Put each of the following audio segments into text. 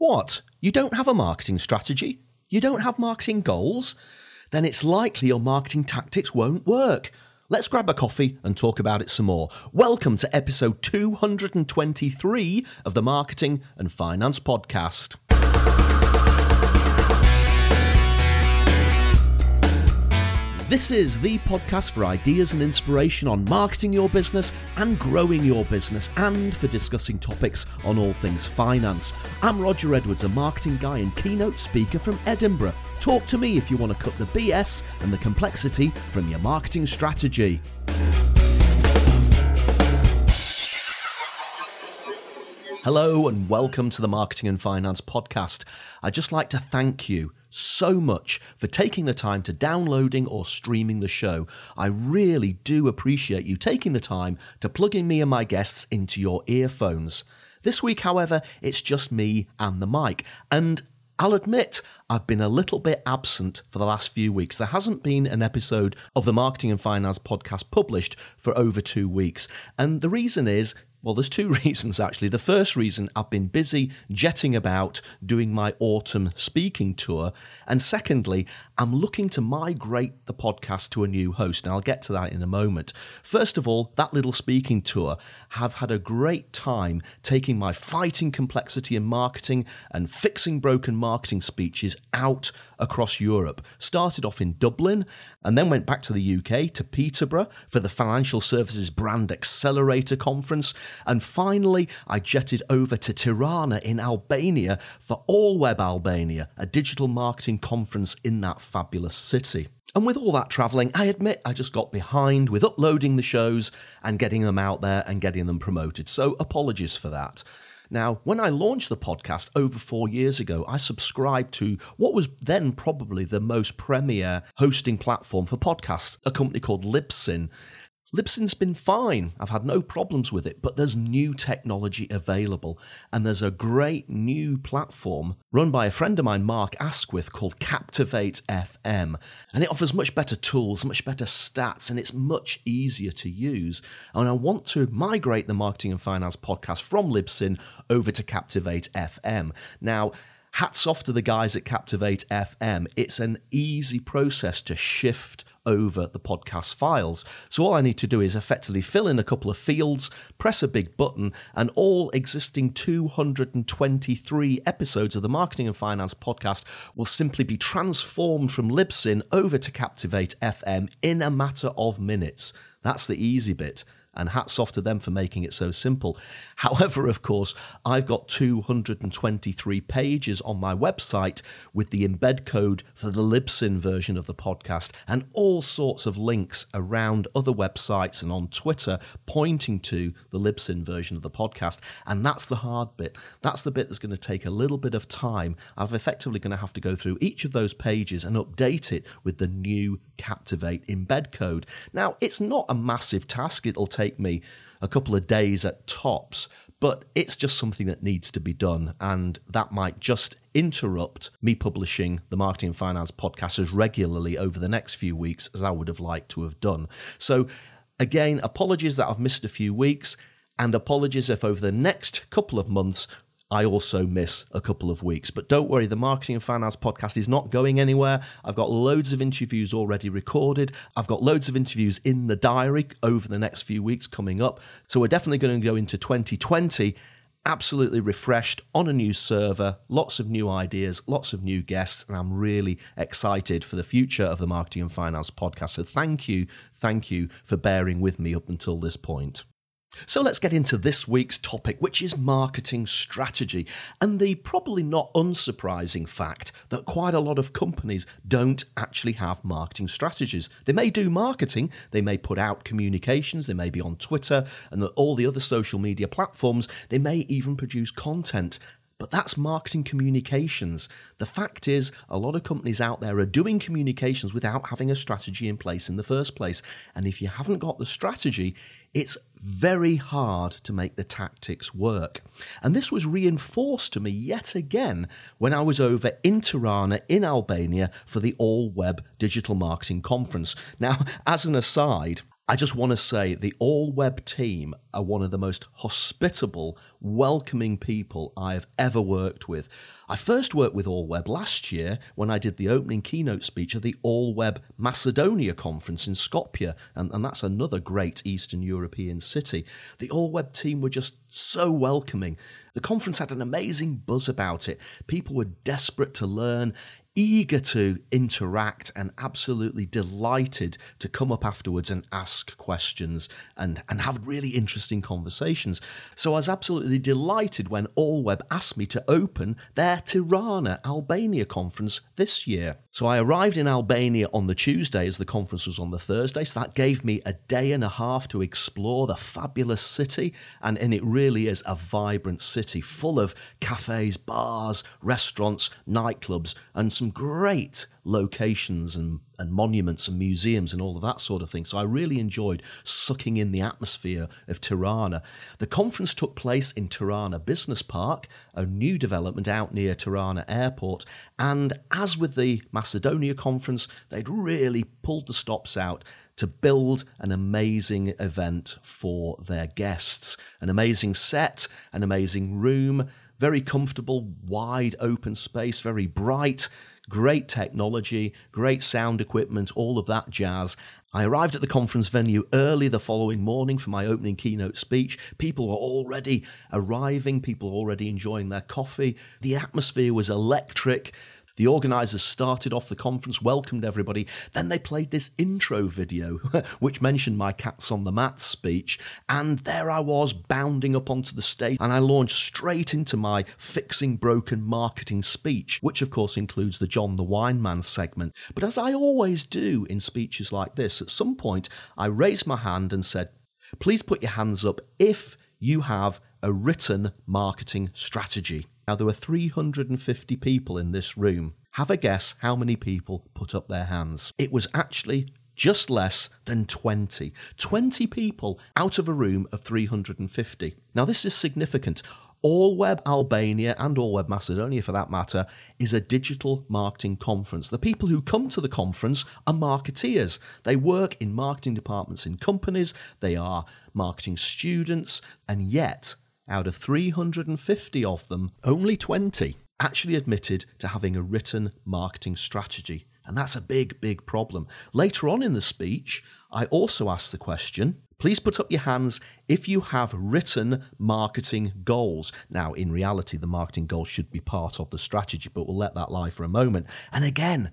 What? You don't have a marketing strategy? You don't have marketing goals? Then it's likely your marketing tactics won't work. Let's grab a coffee and talk about it some more. Welcome to episode 223 of the Marketing and Finance Podcast. This is the podcast for ideas and inspiration on marketing your business and growing your business, and for discussing topics on all things finance. I'm Roger Edwards, a marketing guy and keynote speaker from Edinburgh. Talk to me if you want to cut the BS and the complexity from your marketing strategy. Hello and welcome to the Marketing and Finance Podcast. I'd just like to thank you so much for taking the time to downloading or streaming the show. I really do appreciate you taking the time to plugging me and my guests into your earphones. This week, however, it's just me and the mic. And I'll admit, I've been a little bit absent for the last few weeks. There hasn't been an episode of the Marketing and Finance podcast published for over two weeks. And the reason is well, there's two reasons actually. The first reason I've been busy jetting about doing my autumn speaking tour. And secondly, I'm looking to migrate the podcast to a new host. And I'll get to that in a moment. First of all, that little speaking tour have had a great time taking my fighting complexity in marketing and fixing broken marketing speeches out across Europe. Started off in Dublin and then went back to the UK to Peterborough for the Financial Services Brand Accelerator Conference. And finally, I jetted over to Tirana in Albania for All Web Albania, a digital marketing conference in that fabulous city. And with all that travelling, I admit I just got behind with uploading the shows and getting them out there and getting them promoted. So apologies for that. Now, when I launched the podcast over four years ago, I subscribed to what was then probably the most premier hosting platform for podcasts, a company called Libsyn. Libsyn's been fine. I've had no problems with it, but there's new technology available. And there's a great new platform run by a friend of mine, Mark Asquith, called Captivate FM. And it offers much better tools, much better stats, and it's much easier to use. And I want to migrate the Marketing and Finance podcast from Libsyn over to Captivate FM. Now, hats off to the guys at Captivate FM. It's an easy process to shift over the podcast files. So all I need to do is effectively fill in a couple of fields, press a big button, and all existing 223 episodes of the Marketing and Finance podcast will simply be transformed from Libsyn over to Captivate FM in a matter of minutes. That's the easy bit and hats off to them for making it so simple. However, of course, I've got 223 pages on my website with the embed code for the Libsyn version of the podcast and all sorts of links around other websites and on Twitter pointing to the Libsyn version of the podcast. And that's the hard bit. That's the bit that's going to take a little bit of time. I'm effectively going to have to go through each of those pages and update it with the new Captivate embed code. Now, it's not a massive task. It'll take me a couple of days at tops, but it's just something that needs to be done. And that might just interrupt me publishing the Marketing and Finance podcast as regularly over the next few weeks as I would have liked to have done. So, again, apologies that I've missed a few weeks. And apologies if over the next couple of months I also miss a couple of weeks. But don't worry, the Marketing and Finance podcast is not going anywhere. I've got loads of interviews already recorded. I've got loads of interviews in the diary over the next few weeks coming up. So we're definitely going to go into 2020 absolutely refreshed on a new server, lots of new ideas, lots of new guests, and I'm really excited for the future of the Marketing and Finance podcast. So thank you, thank you for bearing with me up until this point. So let's get into this week's topic, which is marketing strategy, and the probably not unsurprising fact that quite a lot of companies don't actually have marketing strategies. They may do marketing, they may put out communications, they may be on Twitter and all the other social media platforms, they may even produce content. But that's marketing communications. The fact is, a lot of companies out there are doing communications without having a strategy in place in the first place. And if you haven't got the strategy, it's very hard to make the tactics work. And this was reinforced to me yet again when I was over in Tirana in Albania for the All Web Digital Marketing Conference. Now, as an aside, I just want to say the All Web team are one of the most hospitable, welcoming people I have ever worked with. I first worked with All Web last year when I did the opening keynote speech at the All Web Macedonia conference in Skopje, and, and that's another great Eastern European city. The All Web team were just so welcoming. The conference had an amazing buzz about it. People were desperate to learn eager to interact and absolutely delighted to come up afterwards and ask questions and, and have really interesting conversations. So I was absolutely delighted when Allweb asked me to open their Tirana, Albania conference this year. So I arrived in Albania on the Tuesday as the conference was on the Thursday. So that gave me a day and a half to explore the fabulous city. And, and it really is a vibrant city full of cafes, bars, restaurants, nightclubs, and some great locations and, and monuments and museums and all of that sort of thing. So I really enjoyed sucking in the atmosphere of Tirana. The conference took place in Tirana Business Park, a new development out near Tirana Airport. And as with the Macedonia conference, they'd really pulled the stops out to build an amazing event for their guests. An amazing set, an amazing room, very comfortable, wide open space, very bright, great technology, great sound equipment, all of that jazz. I arrived at the conference venue early the following morning for my opening keynote speech. People were already arriving, people were already enjoying their coffee. The atmosphere was electric. The organisers started off the conference, welcomed everybody. Then they played this intro video, which mentioned my Cats on the Mat speech. And there I was, bounding up onto the stage, and I launched straight into my Fixing Broken Marketing speech, which of course includes the John the Wine Man segment. But as I always do in speeches like this, at some point I raised my hand and said, Please put your hands up if you have a written marketing strategy. Now, there were 350 people in this room. Have a guess how many people put up their hands. It was actually just less than 20. 20 people out of a room of 350. Now, this is significant. All Web Albania and All Web Macedonia, for that matter, is a digital marketing conference. The people who come to the conference are marketeers. They work in marketing departments in companies, they are marketing students, and yet out of 350 of them, only 20 actually admitted to having a written marketing strategy. And that's a big, big problem. Later on in the speech, I also asked the question please put up your hands if you have written marketing goals. Now, in reality, the marketing goals should be part of the strategy, but we'll let that lie for a moment. And again,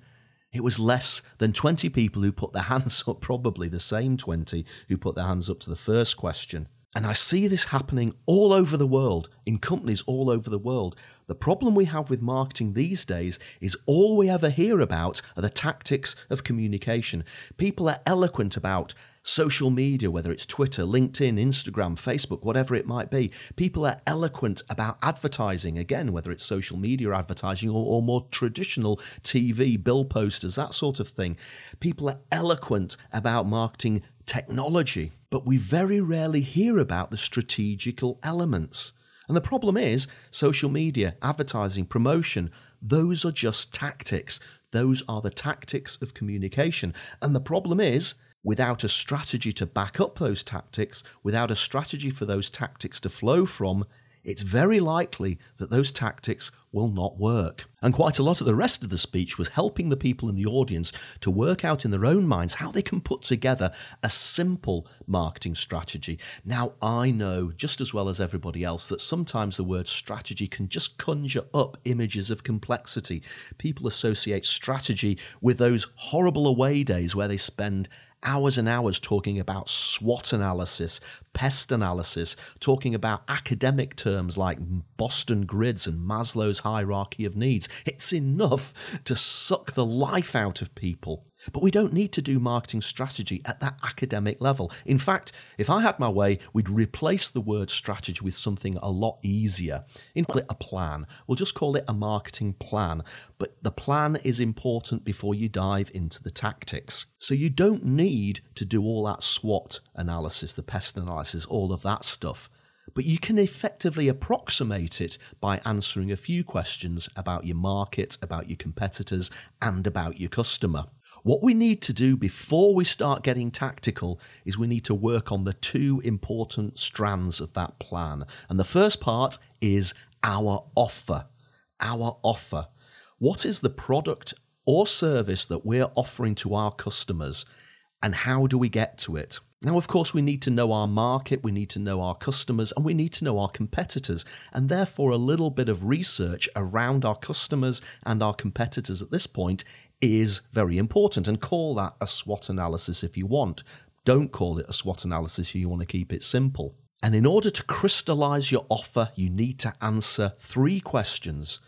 it was less than 20 people who put their hands up, probably the same 20 who put their hands up to the first question. And I see this happening all over the world, in companies all over the world. The problem we have with marketing these days is all we ever hear about are the tactics of communication. People are eloquent about social media, whether it's Twitter, LinkedIn, Instagram, Facebook, whatever it might be. People are eloquent about advertising, again, whether it's social media advertising or, or more traditional TV, bill posters, that sort of thing. People are eloquent about marketing technology, but we very rarely hear about the strategical elements. And the problem is social media, advertising, promotion, those are just tactics. Those are the tactics of communication. And the problem is, without a strategy to back up those tactics, without a strategy for those tactics to flow from, it's very likely that those tactics will not work. And quite a lot of the rest of the speech was helping the people in the audience to work out in their own minds how they can put together a simple marketing strategy. Now, I know just as well as everybody else that sometimes the word strategy can just conjure up images of complexity. People associate strategy with those horrible away days where they spend hours and hours talking about SWOT analysis, pest analysis, talking about academic terms like Boston grids and Maslow's hierarchy of needs. It's enough to suck the life out of people. But we don't need to do marketing strategy at that academic level. In fact, if I had my way, we'd replace the word strategy with something a lot easier. In a plan. We'll just call it a marketing plan. But the plan is important before you dive into the tactics. So you don't need to do all that SWOT analysis, the pest analysis, all of that stuff but you can effectively approximate it by answering a few questions about your market, about your competitors, and about your customer. What we need to do before we start getting tactical is we need to work on the two important strands of that plan. And the first part is our offer. Our offer. What is the product or service that we're offering to our customers, and how do we get to it? Now, of course, we need to know our market, we need to know our customers, and we need to know our competitors. And therefore, a little bit of research around our customers and our competitors at this point is very important. And call that a SWOT analysis if you want. Don't call it a SWOT analysis if you want to keep it simple. And in order to crystallize your offer, you need to answer three questions.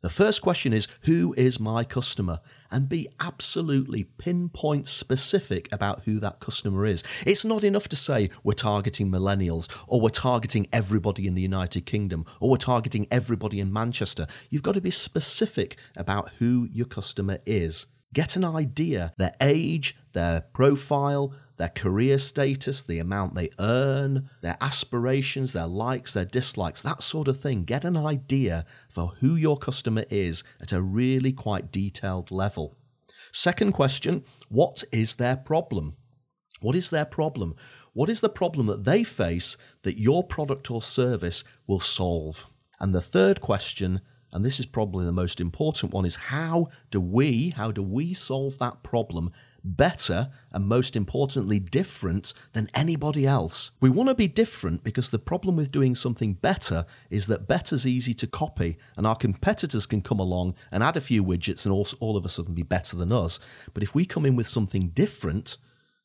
The first question is Who is my customer? And be absolutely pinpoint specific about who that customer is. It's not enough to say we're targeting millennials, or we're targeting everybody in the United Kingdom, or we're targeting everybody in Manchester. You've got to be specific about who your customer is. Get an idea, their age, their profile, their career status, the amount they earn, their aspirations, their likes, their dislikes, that sort of thing. Get an idea for who your customer is at a really quite detailed level. Second question what is their problem? What is their problem? What is the problem that they face that your product or service will solve? And the third question, and this is probably the most important one, is how do we, how do we solve that problem better, and most importantly, different than anybody else. We want to be different because the problem with doing something better is that better's easy to copy, and our competitors can come along and add a few widgets and all, all of a sudden be better than us. But if we come in with something different,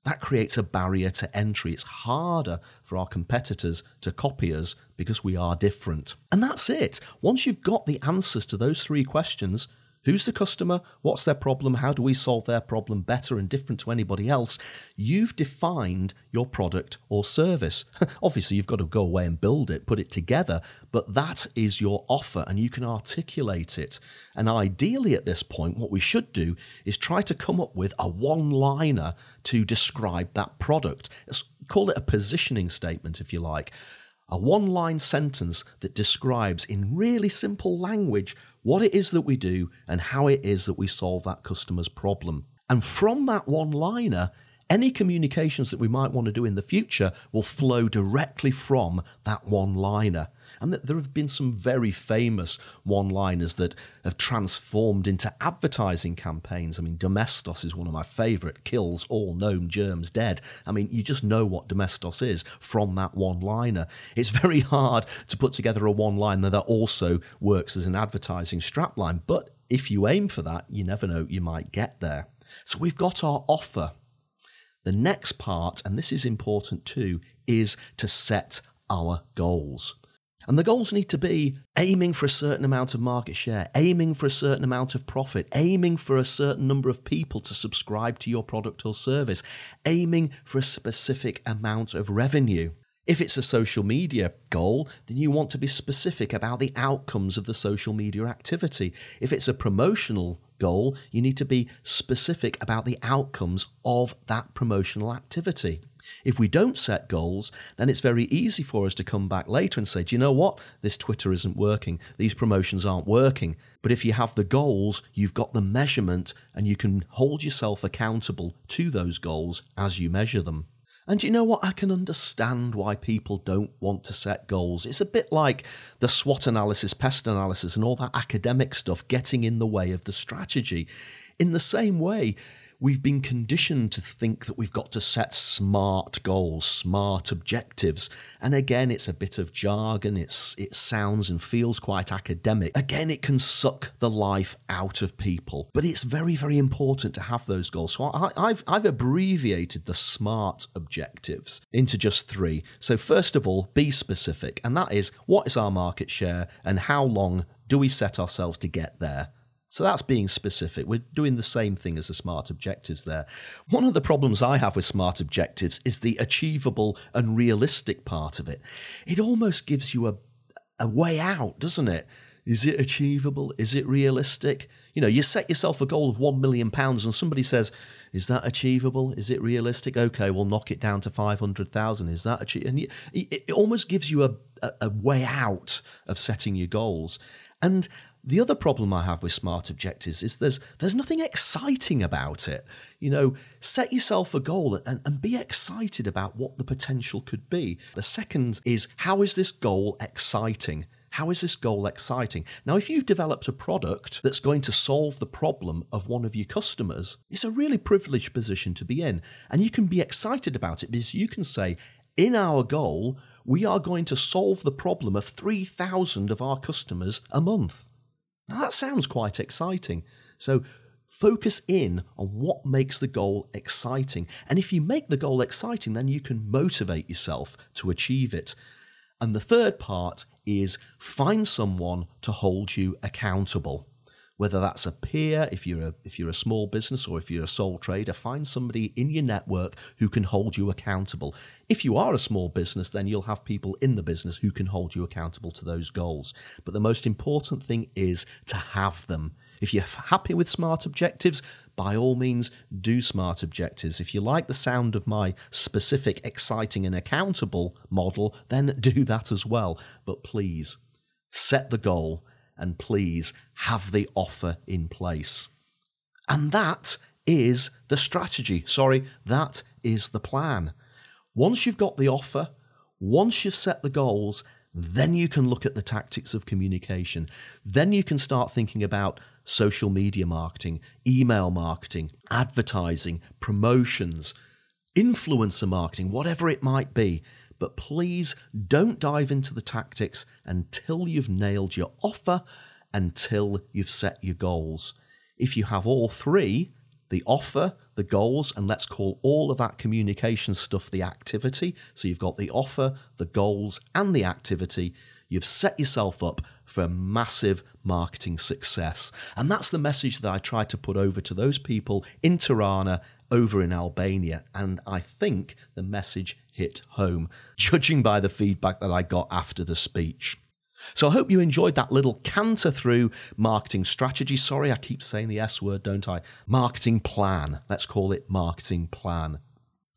that creates a barrier to entry. It's harder for our competitors to copy us because we are different. And that's it. Once you've got the answers to those three questions, Who's the customer? What's their problem? How do we solve their problem better and different to anybody else? You've defined your product or service. Obviously, you've got to go away and build it, put it together, but that is your offer and you can articulate it. And ideally, at this point, what we should do is try to come up with a one liner to describe that product. call it a positioning statement, if you like a one line sentence that describes in really simple language what it is that we do and how it is that we solve that customer's problem. And from that one liner, any communications that we might want to do in the future will flow directly from that one liner. And that there have been some very famous one liners that have transformed into advertising campaigns. I mean, Domestos is one of my favourite, kills all known germs dead. I mean, you just know what Domestos is from that one liner. It's very hard to put together a one liner that also works as an advertising strapline, but if you aim for that, you never know, you might get there. So we've got our offer. The next part, and this is important too, is to set our goals. And the goals need to be aiming for a certain amount of market share, aiming for a certain amount of profit, aiming for a certain number of people to subscribe to your product or service, aiming for a specific amount of revenue. If it's a social media goal, then you want to be specific about the outcomes of the social media activity. If it's a promotional goal, you need to be specific about the outcomes of that promotional activity. If we don't set goals, then it's very easy for us to come back later and say, do you know what? This Twitter isn't working. These promotions aren't working. But if you have the goals, you've got the measurement and you can hold yourself accountable to those goals as you measure them. And you know what? I can understand why people don't want to set goals. It's a bit like the SWOT analysis, pest analysis, and all that academic stuff getting in the way of the strategy. In the same way, we've been conditioned to think that we've got to set smart goals, smart objectives. And again, it's a bit of jargon, it's, it sounds and feels quite academic. Again, it can suck the life out of people. But it's very, very important to have those goals. So I, I've, I've abbreviated the SMART objectives into just three. So, first of all, be specific, and that is what is our market share and how long do we set ourselves to get there? So that's being specific. We're doing the same thing as the smart objectives there. One of the problems I have with smart objectives is the achievable and realistic part of it. It almost gives you a, a way out, doesn't it? Is it achievable? Is it realistic? You know, you set yourself a goal of £1 million and somebody says, Is that achievable? Is it realistic? Okay, we'll knock it down to 500,000. Is that achievable? And it almost gives you a, a, a way out of setting your goals. And The other problem I have with smart objectives is there's there's nothing exciting about it. You know, set yourself a goal and, and be excited about what the potential could be. The second is how is this goal exciting? How is this goal exciting? Now, if you've developed a product that's going to solve the problem of one of your customers, it's a really privileged position to be in. And you can be excited about it because you can say, in our goal, we are going to solve the problem of 3,000 of our customers a month. Now, that sounds quite exciting. So, focus in on what makes the goal exciting. And if you make the goal exciting, then you can motivate yourself to achieve it. And the third part is find someone to hold you accountable whether that's a peer if you're a if you're a small business or if you're a sole trader find somebody in your network who can hold you accountable if you are a small business then you'll have people in the business who can hold you accountable to those goals but the most important thing is to have them if you're happy with smart objectives, by all means, do smart objectives. If you like the sound of my specific, exciting, and accountable model, then do that as well. But please, set the goal and please have the offer in place. And that is the strategy. Sorry, that is the plan. Once you've got the offer, once you've set the goals, then you can look at the tactics of communication. Then you can start thinking about social media marketing, email marketing, advertising, promotions, influencer marketing, whatever it might be. But please don't dive into the tactics until you've nailed your offer, until you've set your goals. If you have all three, the offer, the goals, and let's call all of that communication stuff the activity. So you've got the offer, the goals, and the activity. You've set yourself up for massive marketing success. And that's the message that I try to put over to those people in Tirana over in Albania. And I think the message hit home, judging by the feedback that I got after the speech. So I hope you enjoyed that little canter through marketing strategy. Sorry, I keep saying the S word, don't I? Marketing plan. Let's call it marketing plan.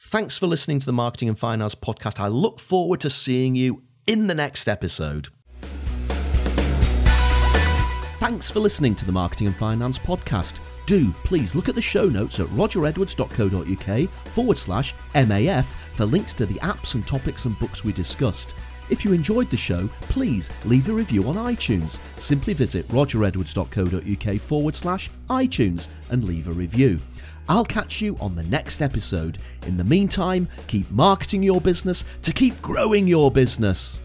Thanks for listening to the Marketing and Finance podcast. I look forward to seeing you in the next episode. Thanks for listening to the Marketing and Finance podcast do please look at the show notes at rogeredwards.co.uk forward slash MAF for links to the apps and topics and books we discussed. If you enjoyed the show, please leave a review on iTunes. Simply visit rogeredwards.co.uk forward slash iTunes and leave a review. I'll catch you on the next episode. In the meantime, keep marketing your business to keep growing your business.